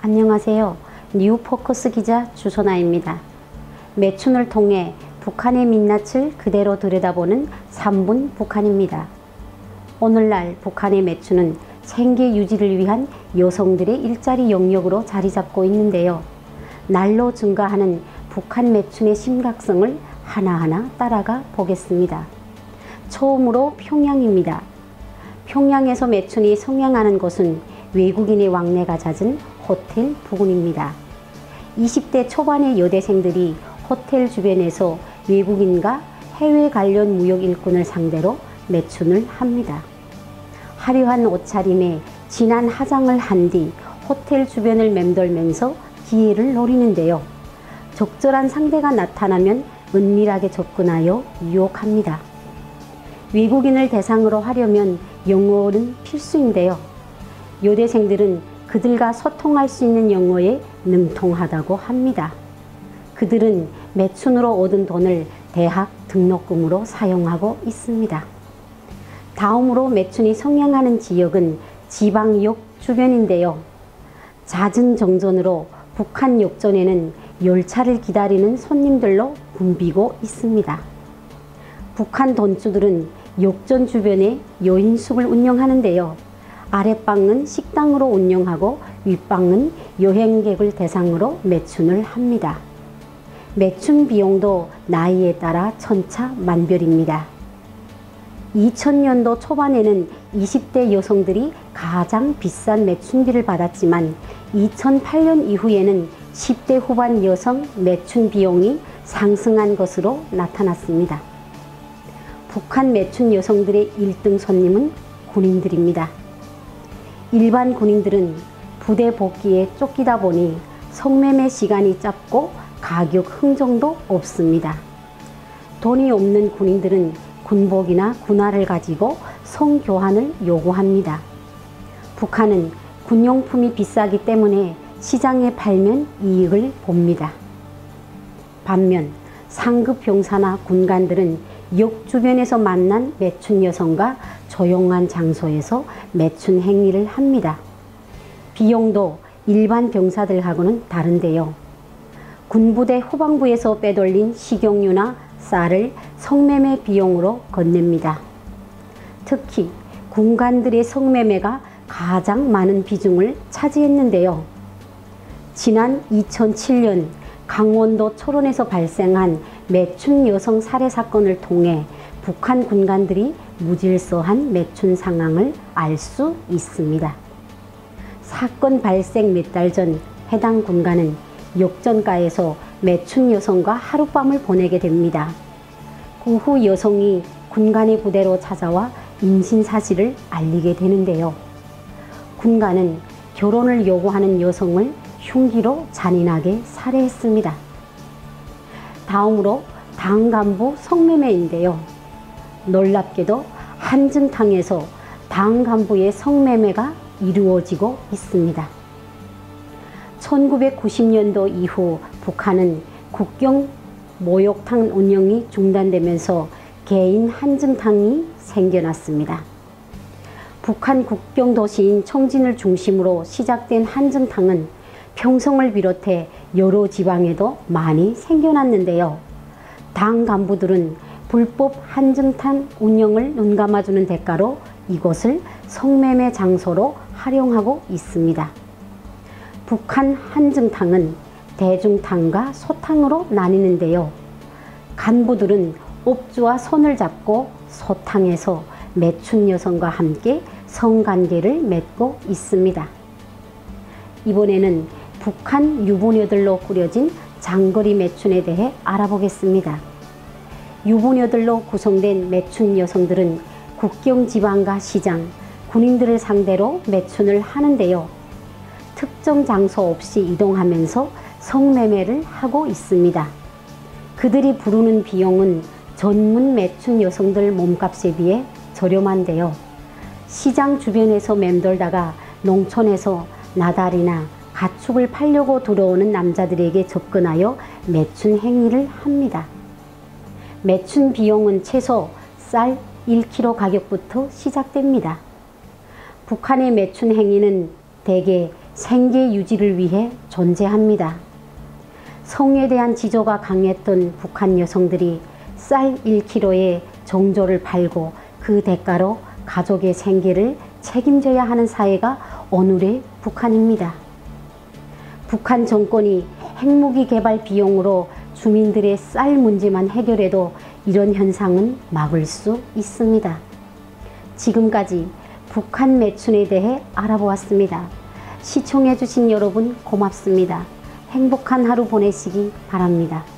안녕하세요. 뉴포커스 기자 주선아입니다. 매춘을 통해 북한의 민낯을 그대로 들여다보는 3분 북한입니다. 오늘날 북한의 매춘은 생계 유지를 위한 여성들의 일자리 영역으로 자리 잡고 있는데요. 날로 증가하는 북한 매춘의 심각성을 하나하나 따라가 보겠습니다. 처음으로 평양입니다. 평양에서 매춘이 성행하는 곳은 외국인의 왕래가 잦은 호텔 부근입니다. 20대 초반의 여대생들이 호텔 주변에서 외국인과 해외 관련 무역 일꾼을 상대로 매춘을 합니다. 화려한 옷차림에 진한 화장을 한 뒤 호텔 주변을 맴돌면서 기회를 노리는데요. 적절한 상대가 나타나면 은밀하게 접근하여 유혹합니다. 외국인을 대상으로 하려면 영어는 필수인데요. 여대생들은 그들과 소통할 수 있는 영어에 능통하다고 합니다. 그들은 매춘으로 얻은 돈을 대학 등록금으로 사용하고 있습니다. 다음으로 매춘이 성행하는 지역은 지방역 주변인데요. 잦은 정전으로 북한 역전에는 열차를 기다리는 손님들로 붐비고 있습니다. 북한 돈주들은 역전 주변에 여인숙을 운영하는데요. 아랫방은 식당으로 운영하고 윗방은 여행객을 대상으로 매춘을 합니다. 매춘 비용도 나이에 따라 천차만별입니다. 2000년도 초반에는 20대 여성들이 가장 비싼 매춘비를 받았지만 2008년 이후에는 10대 후반 여성 매춘 비용이 상승한 것으로 나타났습니다. 북한 매춘 여성들의 1등 손님은 군인들입니다. 일반 군인들은 부대 복귀에 쫓기다 보니 성매매 시간이 짧고 가격 흥정도 없습니다. 돈이 없는 군인들은 군복이나 군화를 가지고 성교환을 요구합니다. 북한은 군용품이 비싸기 때문에 시장에 팔면 이익을 봅니다. 반면 상급 병사나 군관들은 역 주변에서 만난 매춘 여성과 조용한 장소에서 매춘 행위를 합니다. 비용도 일반 병사들하고는 다른데요. 군부대 후방부에서 빼돌린 식용유나 쌀을 성매매 비용으로 건넵니다. 특히 군관들의 성매매가 가장 많은 비중을 차지했는데요. 지난 2007년 강원도 철원에서 발생한 매춘 여성 살해 사건을 통해 북한 군관들이 무질서한 매춘 상황을 알 수 있습니다. 사건 발생 몇 달 전 해당 군관은 역전가에서 매춘 여성과 하룻밤을 보내게 됩니다. 그 후 여성이 군관의 부대로 찾아와 임신 사실을 알리게 되는데요. 군관은 결혼을 요구하는 여성을 흉기로 잔인하게 살해했습니다. 다음으로 당 간부 성매매인데요. 놀랍게도 한증탕에서 당 간부의 성매매가 이루어지고 있습니다. 1990년도 이후 북한은 국경 모욕탕 운영이 중단되면서 개인 한증탕이 생겨났습니다. 북한 국경 도시인 청진을 중심으로 시작된 한증탕은 평성을 비롯해 여러 지방에도 많이 생겨났는데요. 당 간부들은 불법 한증탕 운영을 눈감아주는 대가로 이곳을 성매매 장소로 활용하고 있습니다. 북한 한증탕은 대중탕과 소탕으로 나뉘는데요. 간부들은 옥주와 손을 잡고 소탕에서 매춘 여성과 함께 성관계를 맺고 있습니다. 이번에는 북한 유부녀들로 꾸려진 장거리 매춘에 대해 알아보겠습니다. 유부녀들로 구성된 매춘 여성들은 국경 지방과 시장, 군인들을 상대로 매춘을 하는데요. 특정 장소 없이 이동하면서 성매매를 하고 있습니다. 그들이 부르는 비용은 전문 매춘 여성들 몸값에 비해 저렴한데요. 시장 주변에서 맴돌다가 농촌에서 나달이나 가축을 팔려고 들어오는 남자들에게 접근하여 매춘 행위를 합니다. 매춘 비용은 최소 쌀 1kg 가격부터 시작됩니다. 북한의 매춘 행위는 대개 생계 유지를 위해 존재합니다. 성에 대한 지조가 강했던 북한 여성들이 쌀 1kg의 정조를 팔고 그 대가로 가족의 생계를 책임져야 하는 사회가 오늘의 북한입니다. 북한 정권이 핵무기 개발 비용으로 주민들의 쌀 문제만 해결해도 이런 현상은 막을 수 있습니다. 지금까지 북한 매춘에 대해 알아보았습니다. 시청해주신 여러분 고맙습니다. 행복한 하루 보내시기 바랍니다.